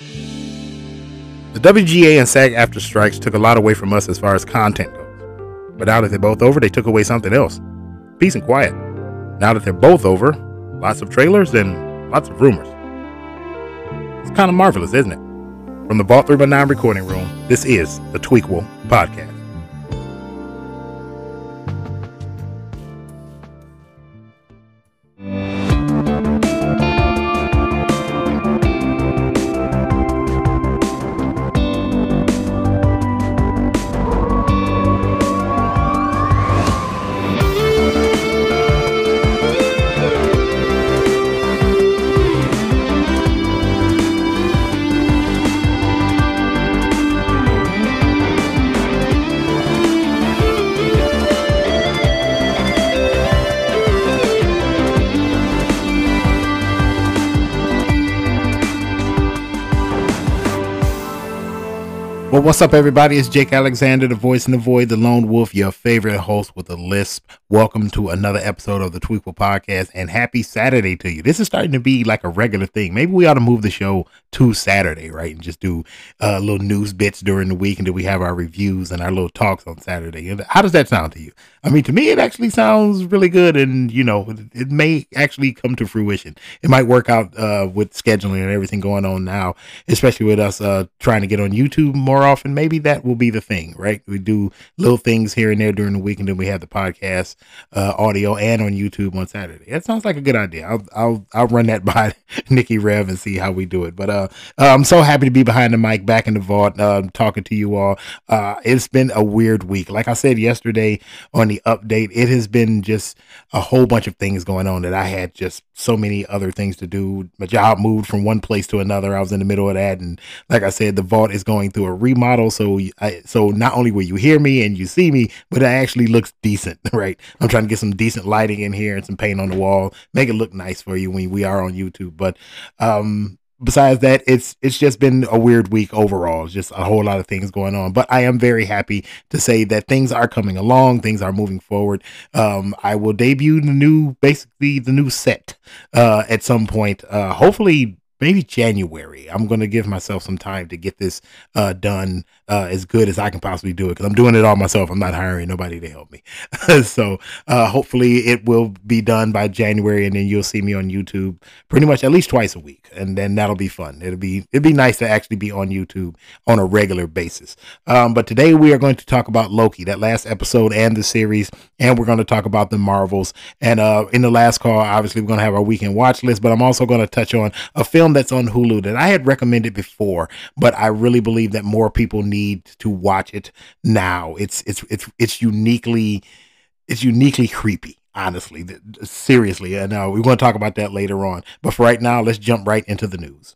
The WGA and SAG-AFTRA strikes took a lot away from us as far as content goes. But now that they're both over, they took away something else peace and quiet. Now that they're both over, lots of trailers and lots of rumors. It's kind of marvelous, isn't it? From the Vault 319 recording room, this is the Tweequel Podcast. Well, what's up, everybody? It's Jake Alexander, the voice in the void, the lone wolf, your favorite host with a lisp. Welcome to another episode of the Tweequel Podcast, and happy Saturday to you. This is starting to be like a regular thing. Maybe we ought to move the show to Saturday, right? And just do uh, little news bits during the week, and then we have our reviews and our little talks on Saturday. How does that sound to you? I mean, to me, it actually sounds really good, and you know, it may actually come to fruition. It might work out uh, with scheduling and everything going on now, especially with us uh, trying to get on YouTube more often. Maybe that will be the thing, right? We do little things here and there during the week, and then we have the podcast uh, audio and on YouTube on Saturday. That sounds like a good idea. I'll I'll I'll run that by Nikki Rev and see how we do it. But uh, uh, I'm so happy to be behind the mic, back in the vault, uh, talking to you all. Uh, it's been a weird week. Like I said yesterday on the update, it has been just a whole bunch of things going on that I had just so many other things to do. My job moved from one place to another. I was in the middle of that, and like I said, the vault is going through a remodel. So, I, so not only will you hear me and you see me, but it actually looks decent, right? I'm trying to get some decent lighting in here and some paint on the wall, make it look nice for you when we are on YouTube. But um, besides that, it's it's just been a weird week overall. It's just a whole lot of things going on. But I am very happy to say that things are coming along, things are moving forward. Um, I will debut the new, basically the new set uh, at some point. Uh, hopefully maybe January. I'm going to give myself some time to get this uh, done uh, as good as I can possibly do it because I'm doing it all myself. I'm not hiring nobody to help me. so uh, hopefully it will be done by January, and then you'll see me on YouTube pretty much at least twice a week, and then that'll be fun. It'll be it'll be nice to actually be on YouTube on a regular basis. Um, but today we are going to talk about Loki, that last episode and the series, and we're going to talk about the Marvels. And uh, in the last call, obviously we're going to have our weekend watch list, but I'm also going to touch on a film that's on Hulu that I had recommended before, but I really believe that more people need need to watch it now. It's it's it's it's uniquely it's uniquely creepy honestly seriously and uh, we're going to talk about that later on but for right now let's jump right into the news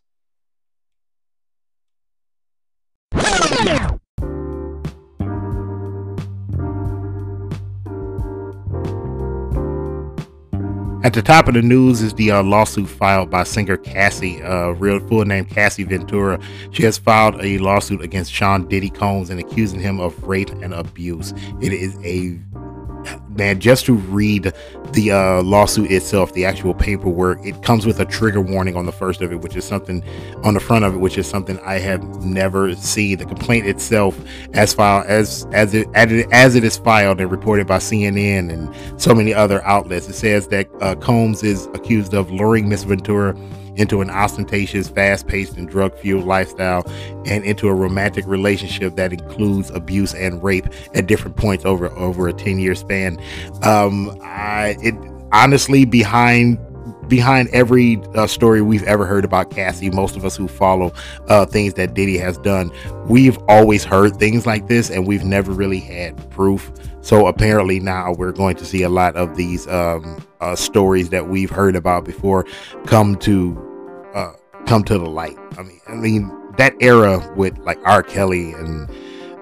At the top of the news is the uh, lawsuit filed by singer Cassie, uh, real full name Cassie Ventura. She has filed a lawsuit against Sean Diddy Combs and accusing him of rape and abuse. It is a man, just to read the uh, lawsuit itself, the actual paperwork, it comes with a trigger warning on the first of it, which is something on the front of it, which is something I have never seen. The complaint itself, as filed as as it as it is filed and reported by CNN and so many other outlets, it says that uh, Combs is accused of luring Miss Ventura into an ostentatious, fast paced, and drug fueled lifestyle and into a romantic relationship that includes abuse and rape at different points over over a 10 year span. Um, I, it honestly, behind behind every uh, story we've ever heard about Cassie, most of us who follow uh, things that Diddy has done, we've always heard things like this and we've never really had proof. So apparently now we're going to see a lot of these um, uh, stories that we've heard about before come to uh, come to the light. I mean, I mean that era with like R. Kelly and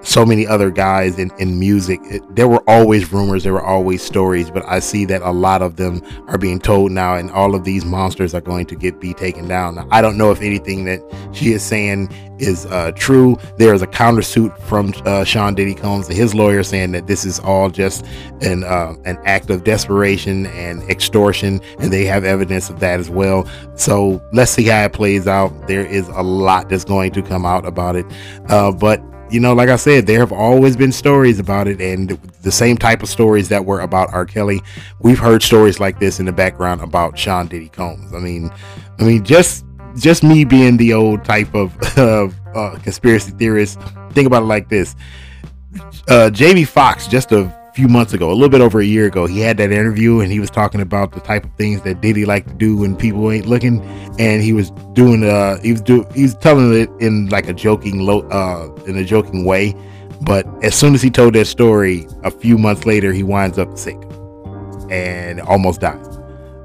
so many other guys in, in music, it, there were always rumors, there were always stories, but I see that a lot of them are being told now, and all of these monsters are going to get be taken down. Now, I don't know if anything that she is saying is uh, true. There is a countersuit from uh, Sean Diddy Combs and his lawyer saying that this is all just an uh, an act of desperation and extortion, and they have evidence of that as well. So let's see how it plays out. There is a lot that's going to come out about it, uh, but you know, like I said, there have always been stories about it, and the same type of stories that were about R. Kelly. We've heard stories like this in the background about Sean Diddy Combs. I mean, I mean, just just me being the old type of uh, conspiracy theorist. Think about it like this: uh, Jamie Foxx just a few months ago, a little bit over a year ago, he had that interview and he was talking about the type of things that Diddy like to do when people ain't looking, and he was doing uh he was do he was telling it in like a joking low uh in a joking way, but as soon as he told that story, a few months later he winds up sick and almost dies.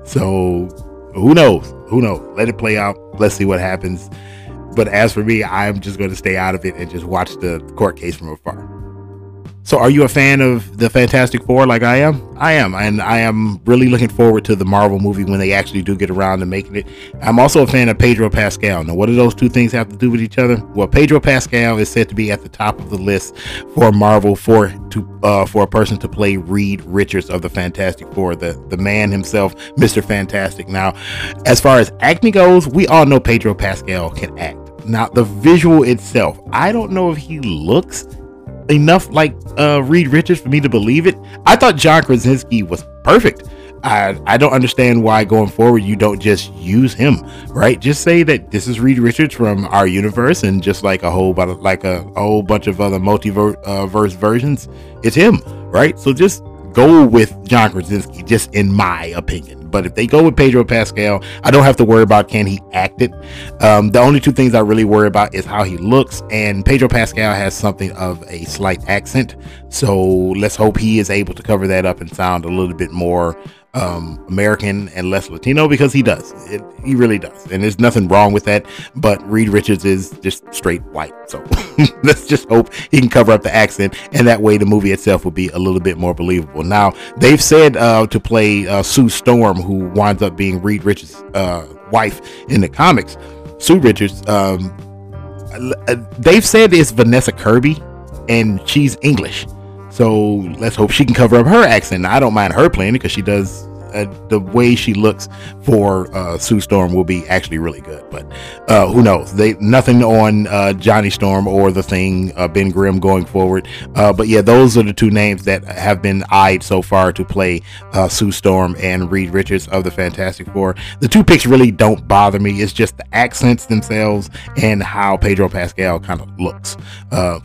So who knows? Who knows? Let it play out. Let's see what happens. But as for me, I'm just going to stay out of it and just watch the court case from afar. So, are you a fan of the Fantastic Four like I am? I am, and I am really looking forward to the Marvel movie when they actually do get around to making it. I'm also a fan of Pedro Pascal. Now, what do those two things have to do with each other? Well, Pedro Pascal is said to be at the top of the list for Marvel for to uh, for a person to play Reed Richards of the Fantastic Four, the the man himself, Mister Fantastic. Now, as far as acting goes, we all know Pedro Pascal can act. Now, the visual itself, I don't know if he looks enough like uh, Reed Richards for me to believe it. I thought John Krasinski was perfect. I, I don't understand why going forward you don't just use him, right? Just say that this is Reed Richards from our universe, and just like a whole bunch, like a, a whole bunch of other multiverse uh, versions, it's him, right? So just go with John Krasinski, just in my opinion. But if they go with Pedro Pascal, I don't have to worry about can he act it. Um, the only two things I really worry about is how he looks, and Pedro Pascal has something of a slight accent. So let's hope he is able to cover that up and sound a little bit more um, American and less Latino because he does. It, he really does. And there's nothing wrong with that. But Reed Richards is just straight white. So let's just hope he can cover up the accent. And that way the movie itself will be a little bit more believable. Now, they've said uh, to play uh, Sue Storm, who winds up being Reed Richards' uh, wife in the comics. Sue Richards, um, uh, they've said it's Vanessa Kirby and she's English. So let's hope she can cover up her accent. I don't mind her playing it because she does uh, the way she looks for uh, Sue Storm will be actually really good. But uh, who knows? They nothing on uh, Johnny Storm or the Thing, uh, Ben Grimm going forward. Uh, but yeah, those are the two names that have been eyed so far to play Sue Storm and Reed Richards of the Fantastic Four. The two picks really don't bother me. It's just the accents themselves and how Pedro Pascal kind of looks.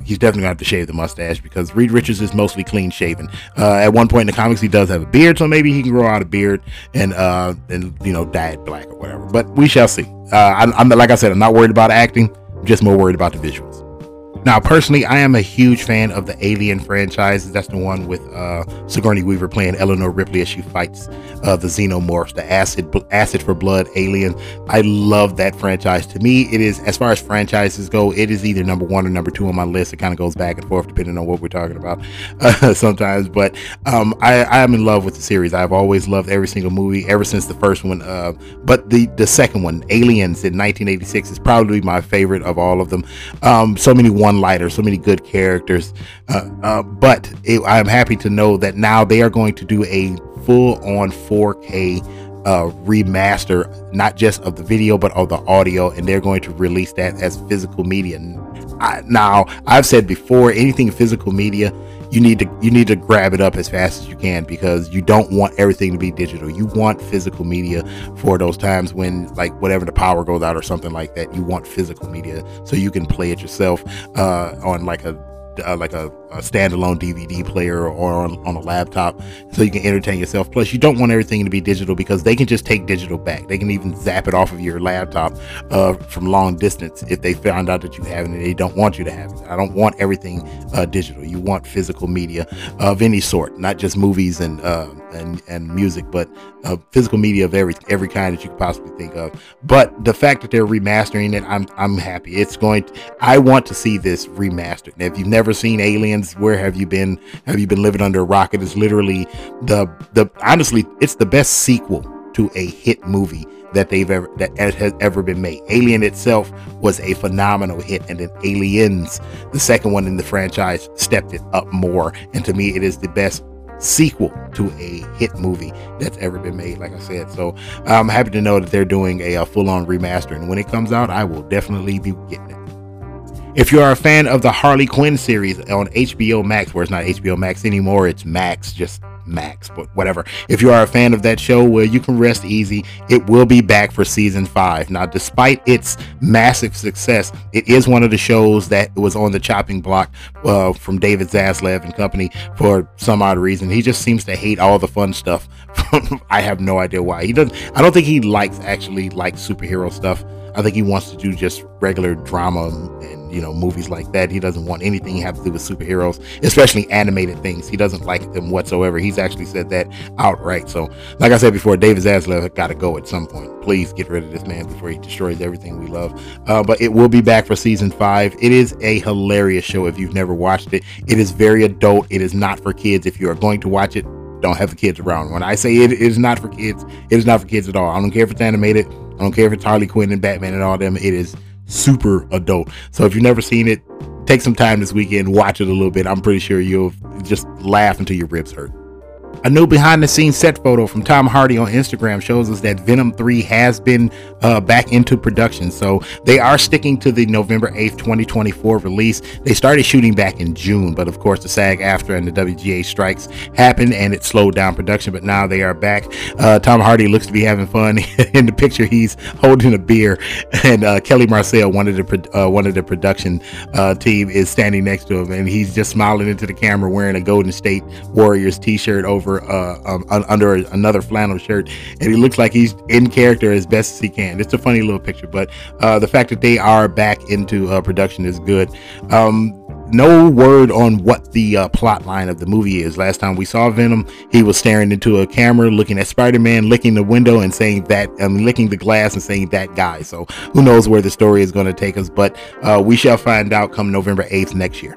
he's definitely gonna have to shave the mustache because Reed Richards is mostly clean shaven. at one point in the comics, he does have a beard, so maybe he can grow out a beard and uh and you know dyed black or whatever. But we shall see. Uh, I, I'm like I said, I'm not worried about acting. I'm just more worried about the visuals. Now, personally, I am a huge fan of the Alien franchise. That's the one with uh, Sigourney Weaver playing Eleanor Ripley as she fights uh, the xenomorphs, the acid acid for blood alien. I love that franchise. To me, it is as far as franchises go, it is either number one or number two on my list. It kind of goes back and forth depending on what we're talking about uh, sometimes. But um, I, I, am in love with the series. I've always loved every single movie ever since the first one. Uh, but the the second one, Aliens in 1986, is probably my favorite of all of them. Um, so many one one so many good characters. Uh, uh, but it, I'm happy to know that now they are going to do a full on 4K uh, remaster, not just of the video, but of the audio, and they're going to release that as physical media. I, now, I've said before, anything physical media, you need to you need to grab it up as fast as you can because you don't want everything to be digital. You want physical media for those times when like whatever the power goes out or something like that. You want physical media so you can play it yourself uh, on like a uh, like a a standalone DVD player or on, on, a laptop so you can entertain yourself. Plus, you don't want everything to be digital because they can just take digital back. They can even zap it off of your laptop uh, from long distance if they found out that you have it and they don't want you to have it. I don't want everything uh, digital. You want physical media of any sort, not just movies and uh, and, and music, but uh, physical media of every every kind that you could possibly think of. But the fact that they're remastering it, I'm I'm happy. It's going. To, I want to see this remastered. And if you've never seen Aliens, where have you been? Have you been living under a rock? It is literally the the honestly, it's the best sequel to a hit movie that they've ever that has ever been made. Alien itself was a phenomenal hit, and then Aliens, the second one in the franchise, stepped it up more. And to me, it is the best sequel to a hit movie that's ever been made, like I said. So I'm happy to know that they're doing a, a full on remaster. And when it comes out, I will definitely be getting it. If you are a fan of the Harley Quinn series on HBO Max, where it's not HBO Max anymore, it's Max, just Max, but whatever. If you are a fan of that show, well, you can rest easy. It will be back for season five. Now, despite its massive success, it is one of the shows that was on the chopping block uh, from David Zaslav and company for some odd reason. He just seems to hate all the fun stuff. I have no idea why. He doesn't. I don't think he likes actually like superhero stuff. I think he wants to do just regular drama and you know movies like that. He doesn't want anything have to do with superheroes, especially animated things. He doesn't like them whatsoever. He's actually said that outright. So, like I said before, David Zaslav got to go at some point. Please get rid of this man before he destroys everything we love. Uh, but it will be back for season five. It is a hilarious show if you've never watched it. It is very adult. It is not for kids. If you are going to watch it, don't have the kids around. When I say it is not for kids, it is not for kids at all. I don't care if it's animated. I don't care if it's Harley Quinn and Batman and all them. It is super adult. So if you've never seen it, take some time this weekend, watch it a little bit. I'm pretty sure you'll just laugh until your ribs hurt. A new behind the scenes set photo from Tom Hardy on Instagram shows us that Venom 3 has been uh, back into production. So they are sticking to the November 8th, 2024 release. They started shooting back in June, but of course, the SAG AFTRA and the WGA strikes happened and it slowed down production. But now they are back. Uh, Tom Hardy looks to be having fun. in the picture, he's holding a beer, and uh, Kelly Marcel, one of the, uh, one of the production uh, team, is standing next to him and he's just smiling into the camera wearing a Golden State Warriors t shirt over over uh, um, under another flannel shirt, and he looks like he's in character as best as he can. It's a funny little picture, but uh, the fact that they are back into uh, production is good. Um, no word on what the uh, plot line of the movie is. Last time we saw Venom, he was staring into a camera, looking at Spider-Man, licking the window and saying that, um, licking the glass and saying that guy. So who knows where the story is going to take us? But uh, we shall find out come November 8th next year.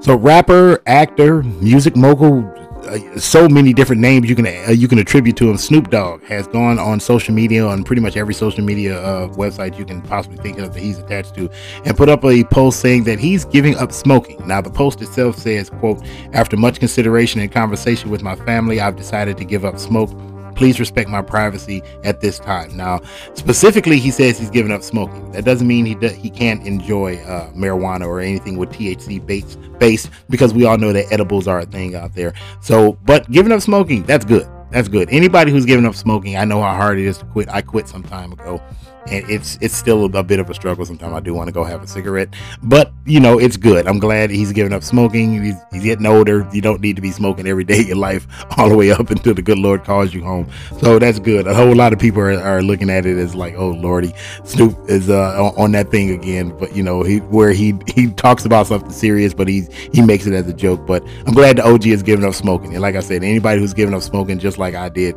So rapper, actor, music mogul, uh, so many different names you can uh, you can attribute to him. Snoop Dogg has gone on social media on pretty much every social media uh, website you can possibly think of that he's attached to, and put up a post saying that he's giving up smoking. Now the post itself says, "quote After much consideration and conversation with my family, I've decided to give up smoke." Please respect my privacy at this time. Now, specifically, he says he's giving up smoking. That doesn't mean he do, he can't enjoy uh, marijuana or anything with THC based based because we all know that edibles are a thing out there. So, but giving up smoking, that's good. That's good. Anybody who's giving up smoking, I know how hard it is to quit. I quit some time ago and it's it's still a bit of a struggle. Sometimes I do want to go have a cigarette, but you know it's good. I'm glad he's giving up smoking. He's, he's getting older. You don't need to be smoking every day of your life, all the way up until the good Lord calls you home. So that's good. A whole lot of people are, are looking at it as like, oh lordy, Snoop is uh, on, on, that thing again. But you know he where he he talks about something serious, but he he makes it as a joke. But I'm glad the OG is giving up smoking. And like I said, anybody who's giving up smoking, just like I did,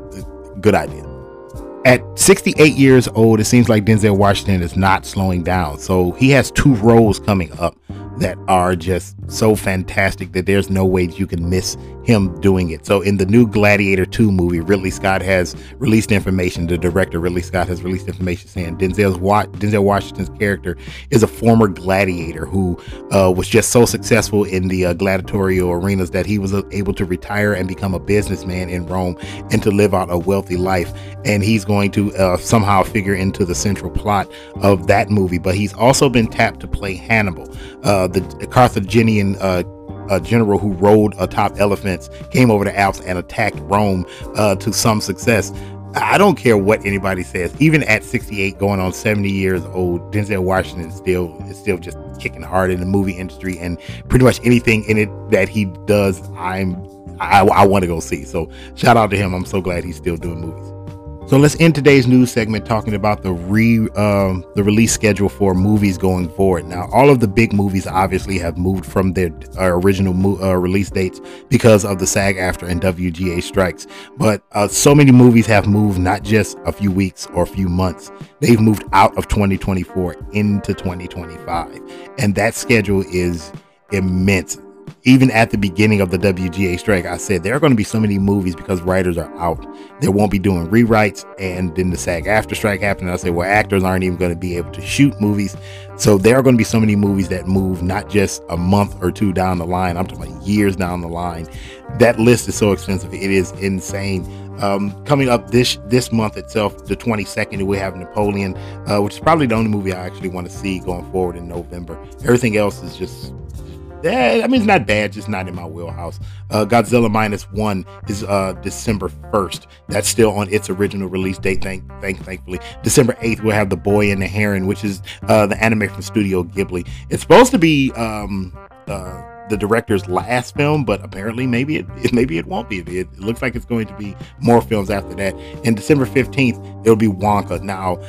good idea at 68 years old, it seems like Denzel Washington is not slowing down. So he has two roles coming up that are just so fantastic that there's no way you can miss him doing it. So in the new Gladiator 2 movie, Ridley Scott has released information. The director Ridley Scott has released information saying Denzel's Denzel Washington's character is a former gladiator who uh, was just so successful in the uh, gladiatorial arenas that he was uh, able to retire and become a businessman in Rome and to live out a wealthy life. And he's going to uh, somehow figure into the central plot of that movie. But he's also been tapped to play Hannibal, uh, the Carthaginian uh, general who rode atop elephants, came over the Alps and attacked Rome uh, to some success. I don't care what anybody says. Even at 68, going on 70 years old, Denzel Washington still is still just kicking hard in the movie industry, and pretty much anything in it that he does, I'm I, I want to go see. So shout out to him. I'm so glad he's still doing movies. So let's end today's news segment talking about the re um, the release schedule for movies going forward. Now, all of the big movies obviously have moved from their uh, original mo- uh, release dates because of the SAG-AFTRA and WGA strikes. But uh, so many movies have moved not just a few weeks or a few months; they've moved out of 2024 into 2025, and that schedule is immense even at the beginning of the WGA strike, I said there are going to be so many movies because writers are out. They won't be doing rewrites. And then the SAG-AFTRA strike happened. I said, well, actors aren't even going to be able to shoot movies. So there are going to be so many movies that move not just a month or two down the line. I'm talking about years down the line. That list is so extensive. It is insane. Um, coming up this this month itself, the 22nd, we have Napoleon, uh, which is probably the only movie I actually want to see going forward in November. Everything else is just yeah, I mean, it's not bad, just not in my wheelhouse. Uh, Godzilla minus one is uh, December 1st. That's still on its original release date, thank, thank thankfully. December 8th, we'll have The Boy and the Heron, which is uh, the anime from Studio Ghibli. It's supposed to be um, uh, the director's last film, but apparently maybe it maybe it won't be. It, it looks like it's going to be more films after that. And December 15th, it'll be Wonka. Now,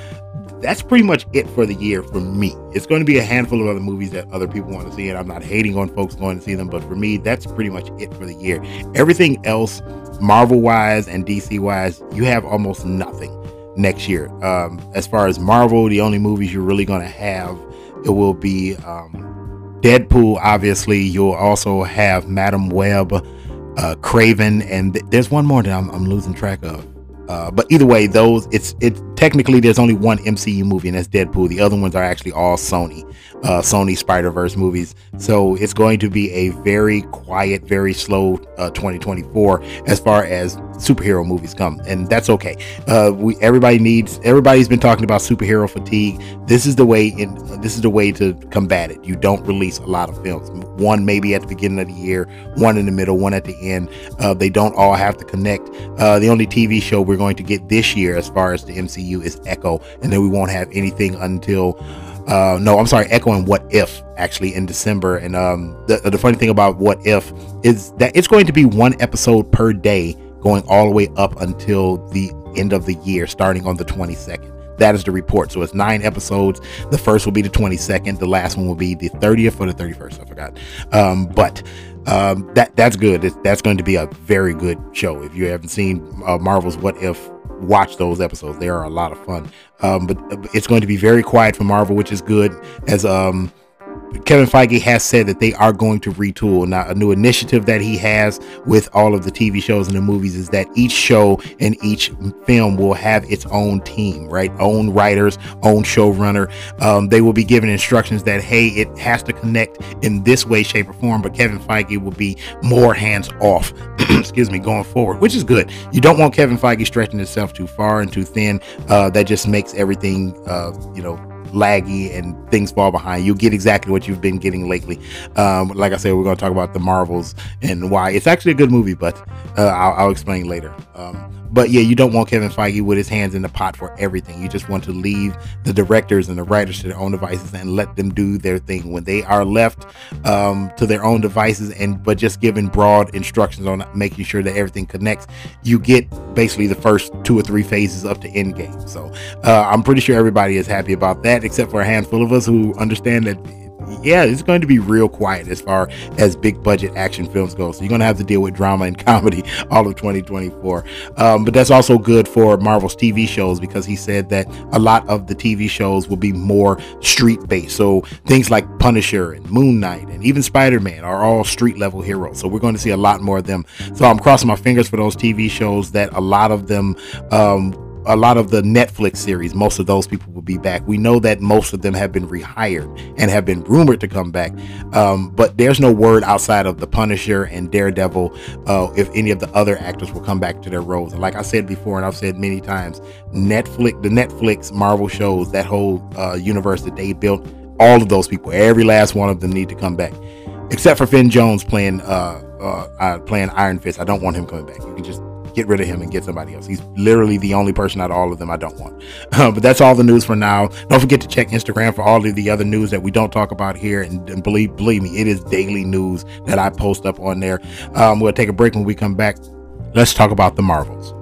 that's pretty much it for the year for me. It's going to be a handful of other movies that other people want to see, and I'm not hating on folks going to see them, but for me, that's pretty much it for the year. Everything else, Marvel wise and DC wise, you have almost nothing next year. Um, as far as Marvel, the only movies you're really going to have, it will be um, Deadpool, obviously. You'll also have Madame Web, uh, Kraven, and th- there's one more that I'm, I'm losing track of. Uh, but either way, those it's it technically there's only one MCU movie and that's Deadpool. The other ones are actually all Sony, uh, Sony Spider Verse movies. So it's going to be a very quiet, very slow uh, 2024 as far as superhero movies come, and that's okay. Uh, we everybody needs everybody's been talking about superhero fatigue. This is the way in this is the way to combat it. You don't release a lot of films. One maybe at the beginning of the year, one in the middle, one at the end. Uh, they don't all have to connect. Uh, the only TV show we're going to get this year, as far as the MCU, is Echo, and then we won't have anything until. Uh, no, I'm sorry, Echo and What If actually in December. And um, the, the funny thing about What If is that it's going to be one episode per day going all the way up until the end of the year, starting on the 22nd. That is the report. So it's nine episodes. The first will be the 22nd. The last one will be the 30th or the 31st. I forgot. Um, but um, that that's good. That's going to be a very good show. If you haven't seen uh, Marvel's What If, watch those episodes. They are a lot of fun. Um, but it's going to be very quiet for Marvel, which is good. As um, Kevin Feige has said that they are going to retool. Now, a new initiative that he has with all of the TV shows and the movies is that each show and each film will have its own team, right? Own writers, own showrunner. Um, they will be given instructions that, hey, it has to connect in this way, shape, or form. But Kevin Feige will be more hands off, excuse me, going forward, which is good. You don't want Kevin Feige stretching himself too far and too thin. Uh, that just makes everything, uh, you know, laggy and things fall behind. You'll get exactly what you've been getting lately. Um, like I said, we're going to talk about the Marvels and why it's actually a good movie, but uh, I'll, I'll, explain later. Um, but yeah, you don't want Kevin Feige with his hands in the pot for everything. You just want to leave the directors and the writers to their own devices and let them do their thing. When they are left um, to their own devices and but just given broad instructions on making sure that everything connects, you get basically the first two or three phases up to end game. So uh, I'm pretty sure everybody is happy about that, except for a handful of us who understand that yeah, it's going to be real quiet as far as big budget action films go. So you're going to have to deal with drama and comedy all of 2024. Um, but that's also good for Marvel's TV shows because he said that a lot of the TV shows will be more street based. So things like Punisher and Moon Knight and even Spider Man are all street level heroes. So we're going to see a lot more of them. So I'm crossing my fingers for those TV shows that a lot of them. Um, a lot of the Netflix series, most of those people will be back. We know that most of them have been rehired and have been rumored to come back, um, but there's no word outside of the Punisher and Daredevil uh, if any of the other actors will come back to their roles. And like I said before, and I've said many times, Netflix, the Netflix Marvel shows, that whole uh, universe that they built, all of those people, every last one of them need to come back, except for Finn Jones playing uh, uh, uh playing Iron Fist. I don't want him coming back. You can just get rid of him and get somebody else. He's literally the only person out of all of them I don't want. Uh, but that's all the news for now. Don't forget to check Instagram for all of the other news that we don't talk about here. And, and believe believe me, it is daily news that I post up on there. Um, we'll take a break when we come back. Let's talk about the Marvels.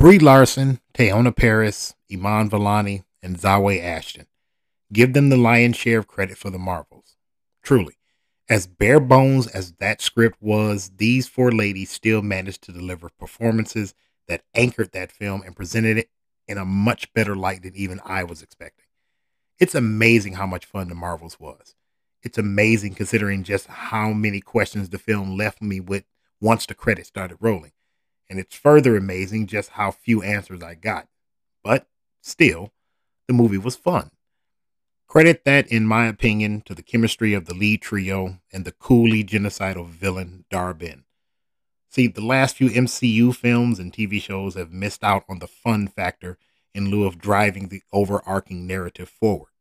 Brie Larson, Teyonah Paris, Iman Vellani, and Zawe Ashton. Give them the lion's share of credit for the Marvels. Truly, as bare bones as that script was, these four ladies still managed to deliver performances that anchored that film and presented it in a much better light than even I was expecting. It's amazing how much fun the Marvels was. It's amazing considering just how many questions the film left me with once the credits started rolling and it's further amazing just how few answers I got. But still, the movie was fun. Credit that, in my opinion, to the chemistry of the lead trio and the coolly genocidal villain Dar-Benn. See, the last few MCU films and TV shows have missed out on the fun factor in lieu of driving the overarching narrative forward.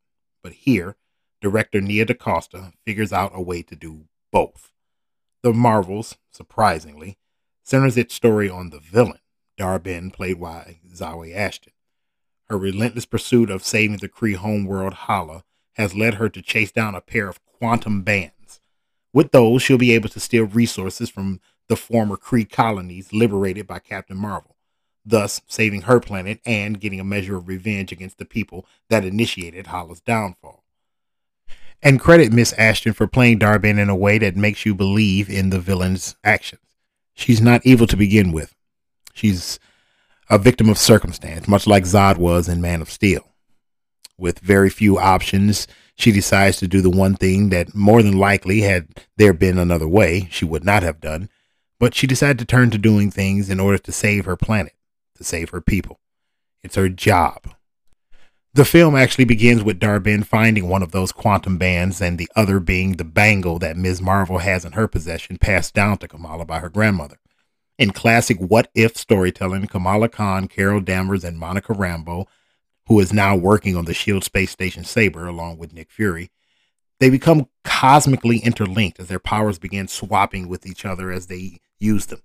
But here, director Nia DaCosta figures out a way to do both. The Marvels, surprisingly, centers its story on the villain, Dar-Benn, played by Zawe Ashton. Her relentless pursuit of saving the Kree homeworld Hala has led her to chase down a pair of quantum bands. With those, she'll be able to steal resources from the former Kree colonies liberated by Captain Marvel, thus saving her planet and getting a measure of revenge against the people that initiated Hala's downfall. And credit Miss Ashton for playing Dar-Benn in a way that makes you believe in the villain's actions. She's not evil to begin with. She's a victim of circumstance, much like Zod was in Man of Steel. With very few options, she decides to do the one thing that more than likely, had there been another way, she would not have done. But she decided to turn to doing things in order to save her planet, to save her people. It's her job. The film actually begins with Dar-Benn finding one of those quantum bands and the other being the bangle that Ms. Marvel has in her possession passed down to Kamala by her grandmother. In classic what if storytelling, Kamala Khan, Carol Danvers, and Monica Rambeau, who is now working on the SHIELD space station Saber along with Nick Fury, they become cosmically interlinked as their powers begin swapping with each other as they use them.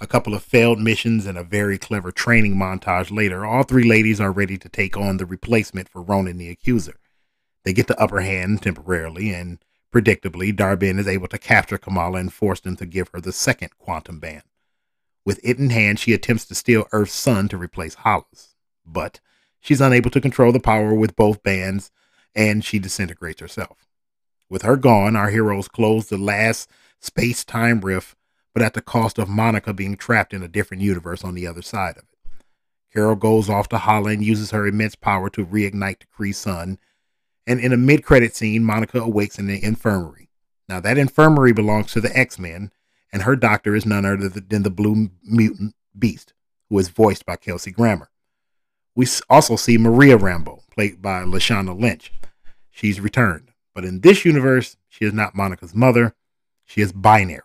A couple of failed missions and a very clever training montage later, all three ladies are ready to take on the replacement for Ronan the Accuser. They get the upper hand temporarily, and predictably, Dar-Benn is able to capture Kamala and force them to give her the second quantum band. With it in hand, she attempts to steal Earth's sun to replace Hala's. But she's unable to control the power with both bands, and she disintegrates herself. With her gone, our heroes close the last space time rift but at the cost of Monica being trapped in a different universe on the other side of it. Carol goes off to Hala, and uses her immense power to reignite the Kree sun. And in a mid credit scene, Monica awakes in the infirmary. Now, that infirmary belongs to the X Men, and her doctor is none other than the Blue Mutant Beast, who is voiced by Kelsey Grammer. We also see Maria Rambeau, played by Lashana Lynch. She's returned, but in this universe, she is not Monica's mother. She is binary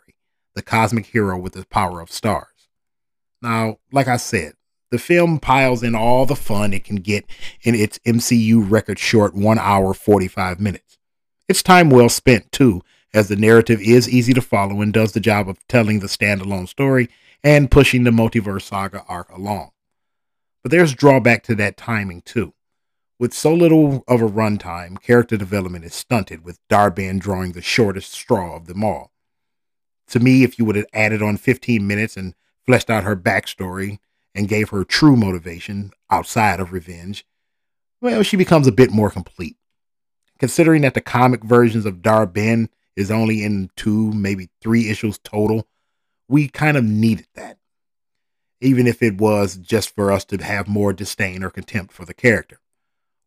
the cosmic hero with the power of stars. Now, like I said, the film piles in all the fun it can get in its MCU record short 1 hour 45 minutes. It's time well spent, too, as the narrative is easy to follow and does the job of telling the standalone story and pushing the multiverse saga arc along. But there's drawback to that timing, too. With so little of a runtime, character development is stunted, with Dar-Benn drawing the shortest straw of them all to me, if you would have added on 15 minutes and fleshed out her backstory and gave her true motivation outside of revenge, well, she becomes a bit more complete. Considering that the comic versions of Dar-Benn is only in two, maybe three issues total, we kind of needed that. Even if it was just for us to have more disdain or contempt for the character.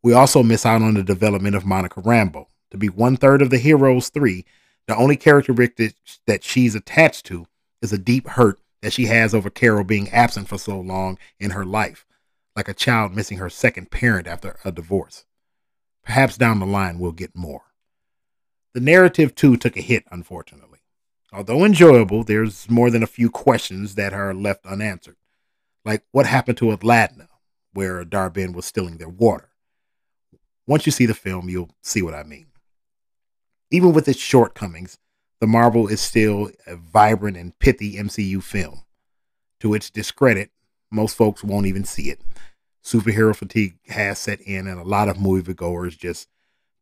We also miss out on the development of Monica Rambeau. To be one third of the Heroes 3, the only characteristic that she's attached to is a deep hurt that she has over Carol being absent for so long in her life, like a child missing her second parent after a divorce. Perhaps down the line we'll get more. The narrative, too, took a hit, unfortunately. Although enjoyable, there's more than a few questions that are left unanswered. Like what happened to Aladna, where Dar-Benn was stealing their water? Once you see the film, you'll see what I mean. Even with its shortcomings, The Marvel is still a vibrant and pithy MCU film. To its discredit, most folks won't even see it. Superhero fatigue has set in, and a lot of moviegoers just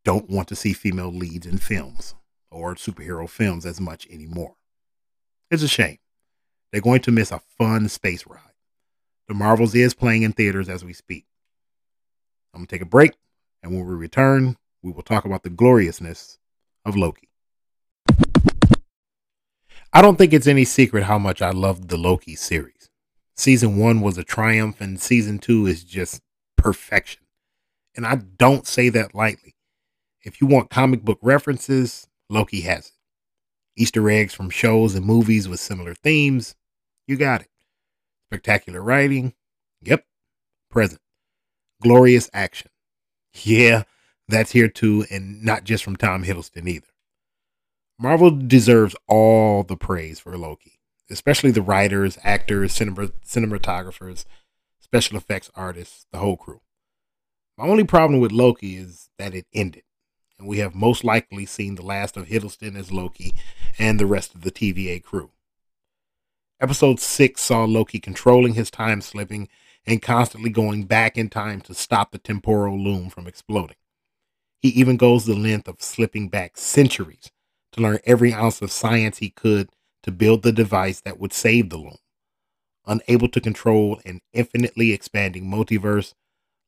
don't want to see female leads in films or superhero films as much anymore. It's a shame. They're going to miss a fun space ride. The Marvels is playing in theaters as we speak. I'm going to take a break, and when we return, we will talk about the gloriousness of Loki. I don't think it's any secret how much I loved the Loki series. Season one was a triumph, and season two is just perfection. And I don't say that lightly. If you want comic book references, Loki has it. Easter eggs from shows and movies with similar themes, you got it. Spectacular writing, yep, present. Glorious action, yeah, that's here too, and not just from Tom Hiddleston either. Marvel deserves all the praise for Loki, especially the writers, actors, cinema, cinematographers, special effects artists, the whole crew. My only problem with Loki is that it ended, and we have most likely seen the last of Hiddleston as Loki and the rest of the TVA crew. Episode 6 saw Loki controlling his time slipping and constantly going back in time to stop the temporal loom from exploding. He even goes the length of slipping back centuries to learn every ounce of science he could to build the device that would save the loom. Unable to control an infinitely expanding multiverse,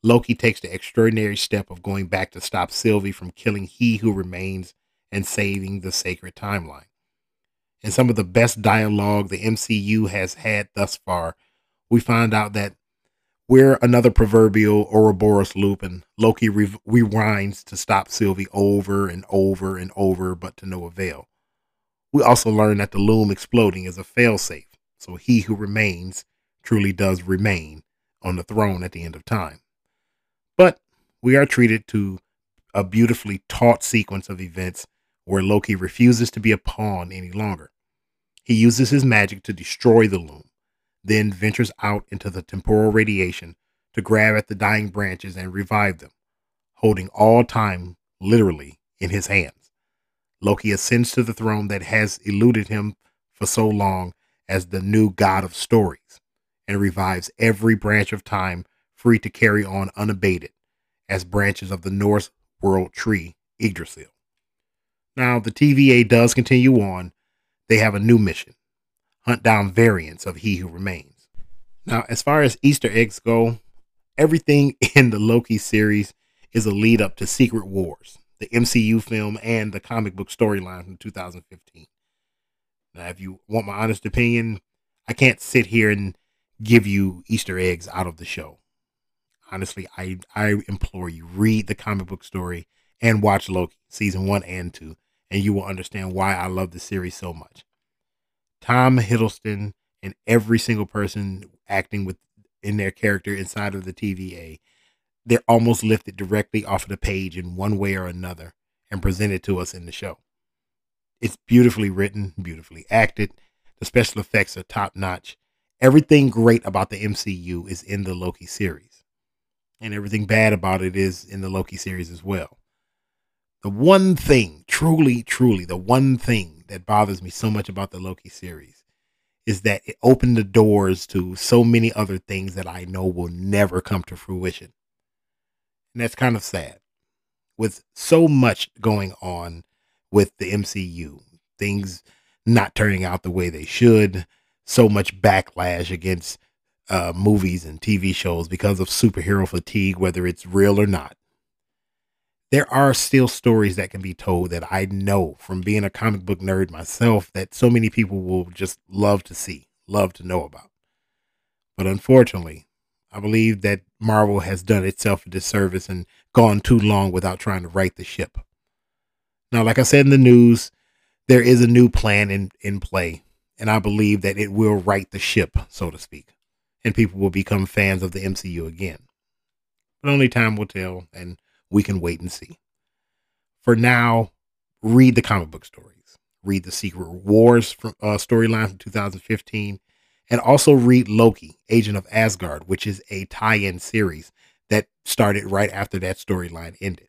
Loki takes the extraordinary step of going back to stop Sylvie from killing He Who Remains and saving the sacred timeline. In some of the best dialogue the MCU has had thus far, we find out that we're another proverbial Ouroboros loop, and Loki re- rewinds to stop Sylvie over and over and over, but to no avail. We also learn that the loom exploding is a failsafe, so he who remains truly does remain on the throne at the end of time. But we are treated to a beautifully taut sequence of events where Loki refuses to be a pawn any longer. He uses his magic to destroy the loom then ventures out into the temporal radiation to grab at the dying branches and revive them, holding all time literally in his hands. Loki ascends to the throne that has eluded him for so long as the new god of stories and revives every branch of time free to carry on unabated as branches of the Norse world tree Yggdrasil. Now, the TVA does continue on. They have a new mission hunt down variants of He Who Remains. Now, as far as Easter eggs go, everything in the Loki series is a lead up to Secret Wars, the MCU film and the comic book storyline from 2015. Now, if you want my honest opinion, I can't sit here and give you Easter eggs out of the show. Honestly, I I implore you read the comic book story and watch Loki season 1 and 2 and you will understand why I love the series so much. Tom Hiddleston and every single person acting with in their character inside of the TVA, they're almost lifted directly off of the page in one way or another and presented to us in the show. It's beautifully written, beautifully acted. The special effects are top notch. Everything great about the MCU is in the Loki series. And everything bad about it is in the Loki series as well. The one thing, truly, truly, the one thing that bothers me so much about the Loki series is that it opened the doors to so many other things that I know will never come to fruition. And that's kind of sad. With so much going on with the MCU, things not turning out the way they should, so much backlash against uh, movies and TV shows because of superhero fatigue, whether it's real or not there are still stories that can be told that I know from being a comic book nerd myself that so many people will just love to see, love to know about. But unfortunately, I believe that Marvel has done itself a disservice and gone too long without trying to right the ship. Now, like I said in the news, there is a new plan in, in play, and I believe that it will right the ship, so to speak, and people will become fans of the MCU again. But only time will tell, and we can wait and see. For now, read the comic book stories, read the Secret Wars from, uh, storyline from 2015, and also read Loki, Agent of Asgard, which is a tie in series that started right after that storyline ended.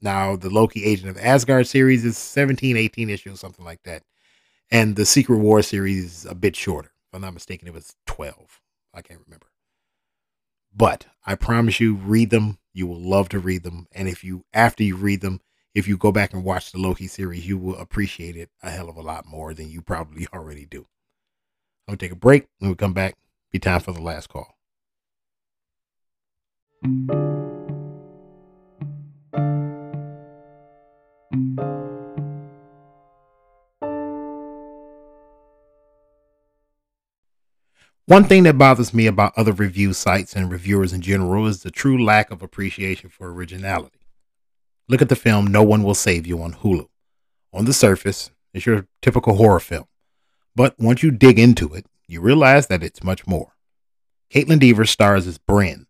Now, the Loki Agent of Asgard series is 17, 18 issues, something like that. And the Secret War series is a bit shorter. If I'm not mistaken, it was 12. I can't remember. But I promise you, read them. You will love to read them. And if you, after you read them, if you go back and watch the Loki series, you will appreciate it a hell of a lot more than you probably already do. I'm going to take a break. When we come back, be time for the last call. One thing that bothers me about other review sites and reviewers in general is the true lack of appreciation for originality. Look at the film No One Will Save You on Hulu. On the surface, it's your typical horror film. But once you dig into it, you realize that it's much more. Kaitlyn Dever stars as Brynn,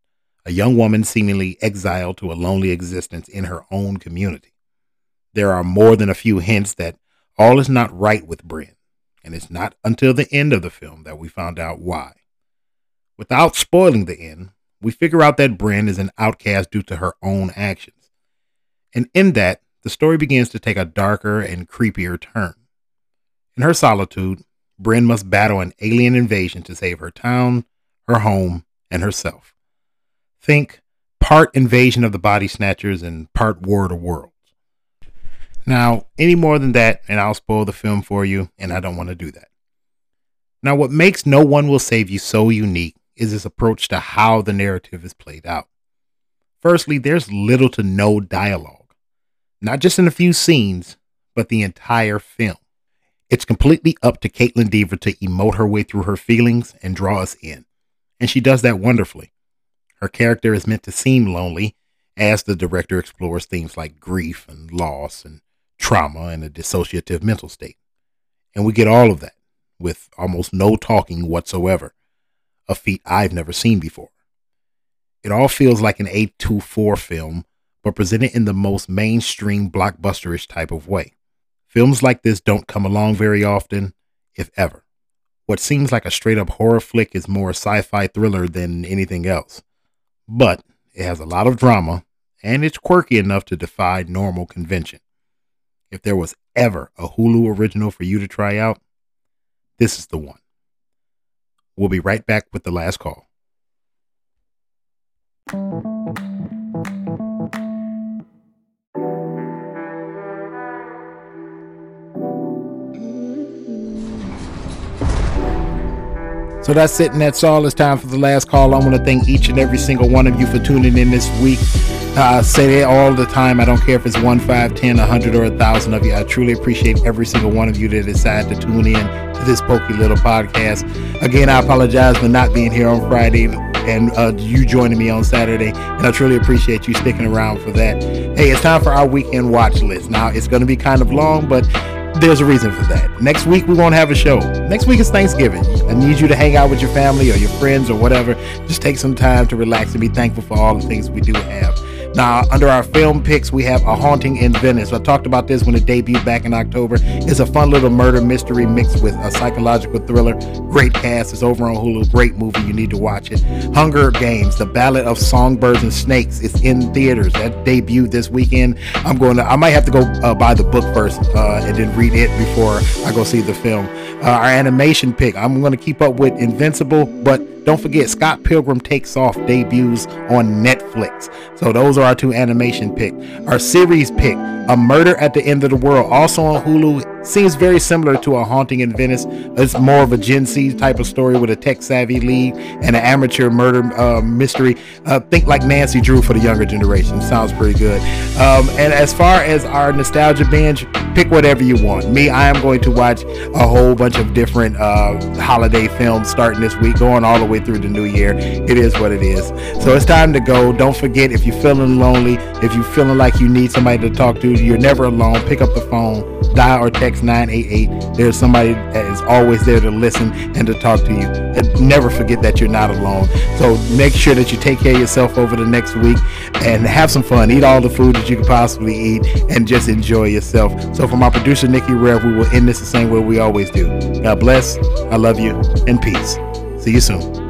a young woman seemingly exiled to a lonely existence in her own community. There are more than a few hints that all is not right with Brynn and it's not until the end of the film that we found out why. Without spoiling the end, we figure out that Brynn is an outcast due to her own actions. And in that, the story begins to take a darker and creepier turn. In her solitude, Brynn must battle an alien invasion to save her town, her home, and herself. Think part invasion of the body snatchers and part war of the world. Now, any more than that, and I'll spoil the film for you, and I don't want to do that. Now, what makes No One Will Save You so unique is its approach to how the narrative is played out. Firstly, there's little to no dialogue, not just in a few scenes, but the entire film. It's completely up to Kaitlyn Dever to emote her way through her feelings and draw us in, and she does that wonderfully. Her character is meant to seem lonely as the director explores themes like grief and loss and trauma, and a dissociative mental state. And we get all of that with almost no talking whatsoever, a feat I've never seen before. It all feels like an A24 film, but presented in the most mainstream blockbusterish type of way. Films like this don't come along very often, if ever. What seems like a straight up horror flick is more sci fi thriller than anything else. But it has a lot of drama, and it's quirky enough to defy normal convention. If there was ever a Hulu original for you to try out, this is the one. We'll be right back with the last call. So that's it, and that's all. It's time for the last call. I want to thank each and every single one of you for tuning in this week. I say it all the time. I don't care if it's one, five, ten, a hundred, or a thousand of you. I truly appreciate every single one of you that decide to tune in to this pokey little podcast. Again, I apologize for not being here on Friday and uh, you joining me on Saturday. And I truly appreciate you sticking around for that. Hey, it's time for our weekend watch list. Now, it's going to be kind of long, but there's a reason for that. Next week we won't have a show. Next week is Thanksgiving. I need you to hang out with your family or your friends or whatever. Just take some time to relax and be thankful for all the things we do have. Now, under our film picks, we have A Haunting in Venice. I talked about this when it debuted back in October. It's a fun little murder mystery mixed with a psychological thriller. Great cast. It's over on Hulu. Great movie. You need to watch it. Hunger Games, The Ballad of Songbirds and Snakes. It's in theaters. That debuted this weekend. I'm going to, I might have to go uh, buy the book first uh, and then read it before I go see the film. Uh, our animation pick, I'm going to keep up with Invincible, but don't forget, Scott Pilgrim Takes Off debuts on Netflix. So those are our two animation pick. Our series pick, A Murder at the End of the World, also on Hulu Seems very similar to A Haunting in Venice. It's more of a Gen Z type of story with a tech savvy lead and an amateur murder uh, mystery. Uh, think like Nancy Drew for the younger generation. Sounds pretty good. Um, and as far as our nostalgia binge, pick whatever you want. Me, I am going to watch a whole bunch of different uh, holiday films starting this week, going all the way through the new year. It is what it is. So it's time to go. Don't forget if you're feeling lonely, if you're feeling like you need somebody to talk to, you're never alone. Pick up the phone dial or text 988. There's somebody that is always there to listen and to talk to you. And never forget that you're not alone. So make sure that you take care of yourself over the next week and have some fun. Eat all the food that you can possibly eat and just enjoy yourself. So for my producer, Nikki Rev, we will end this the same way we always do. God bless. I love you and peace. See you soon.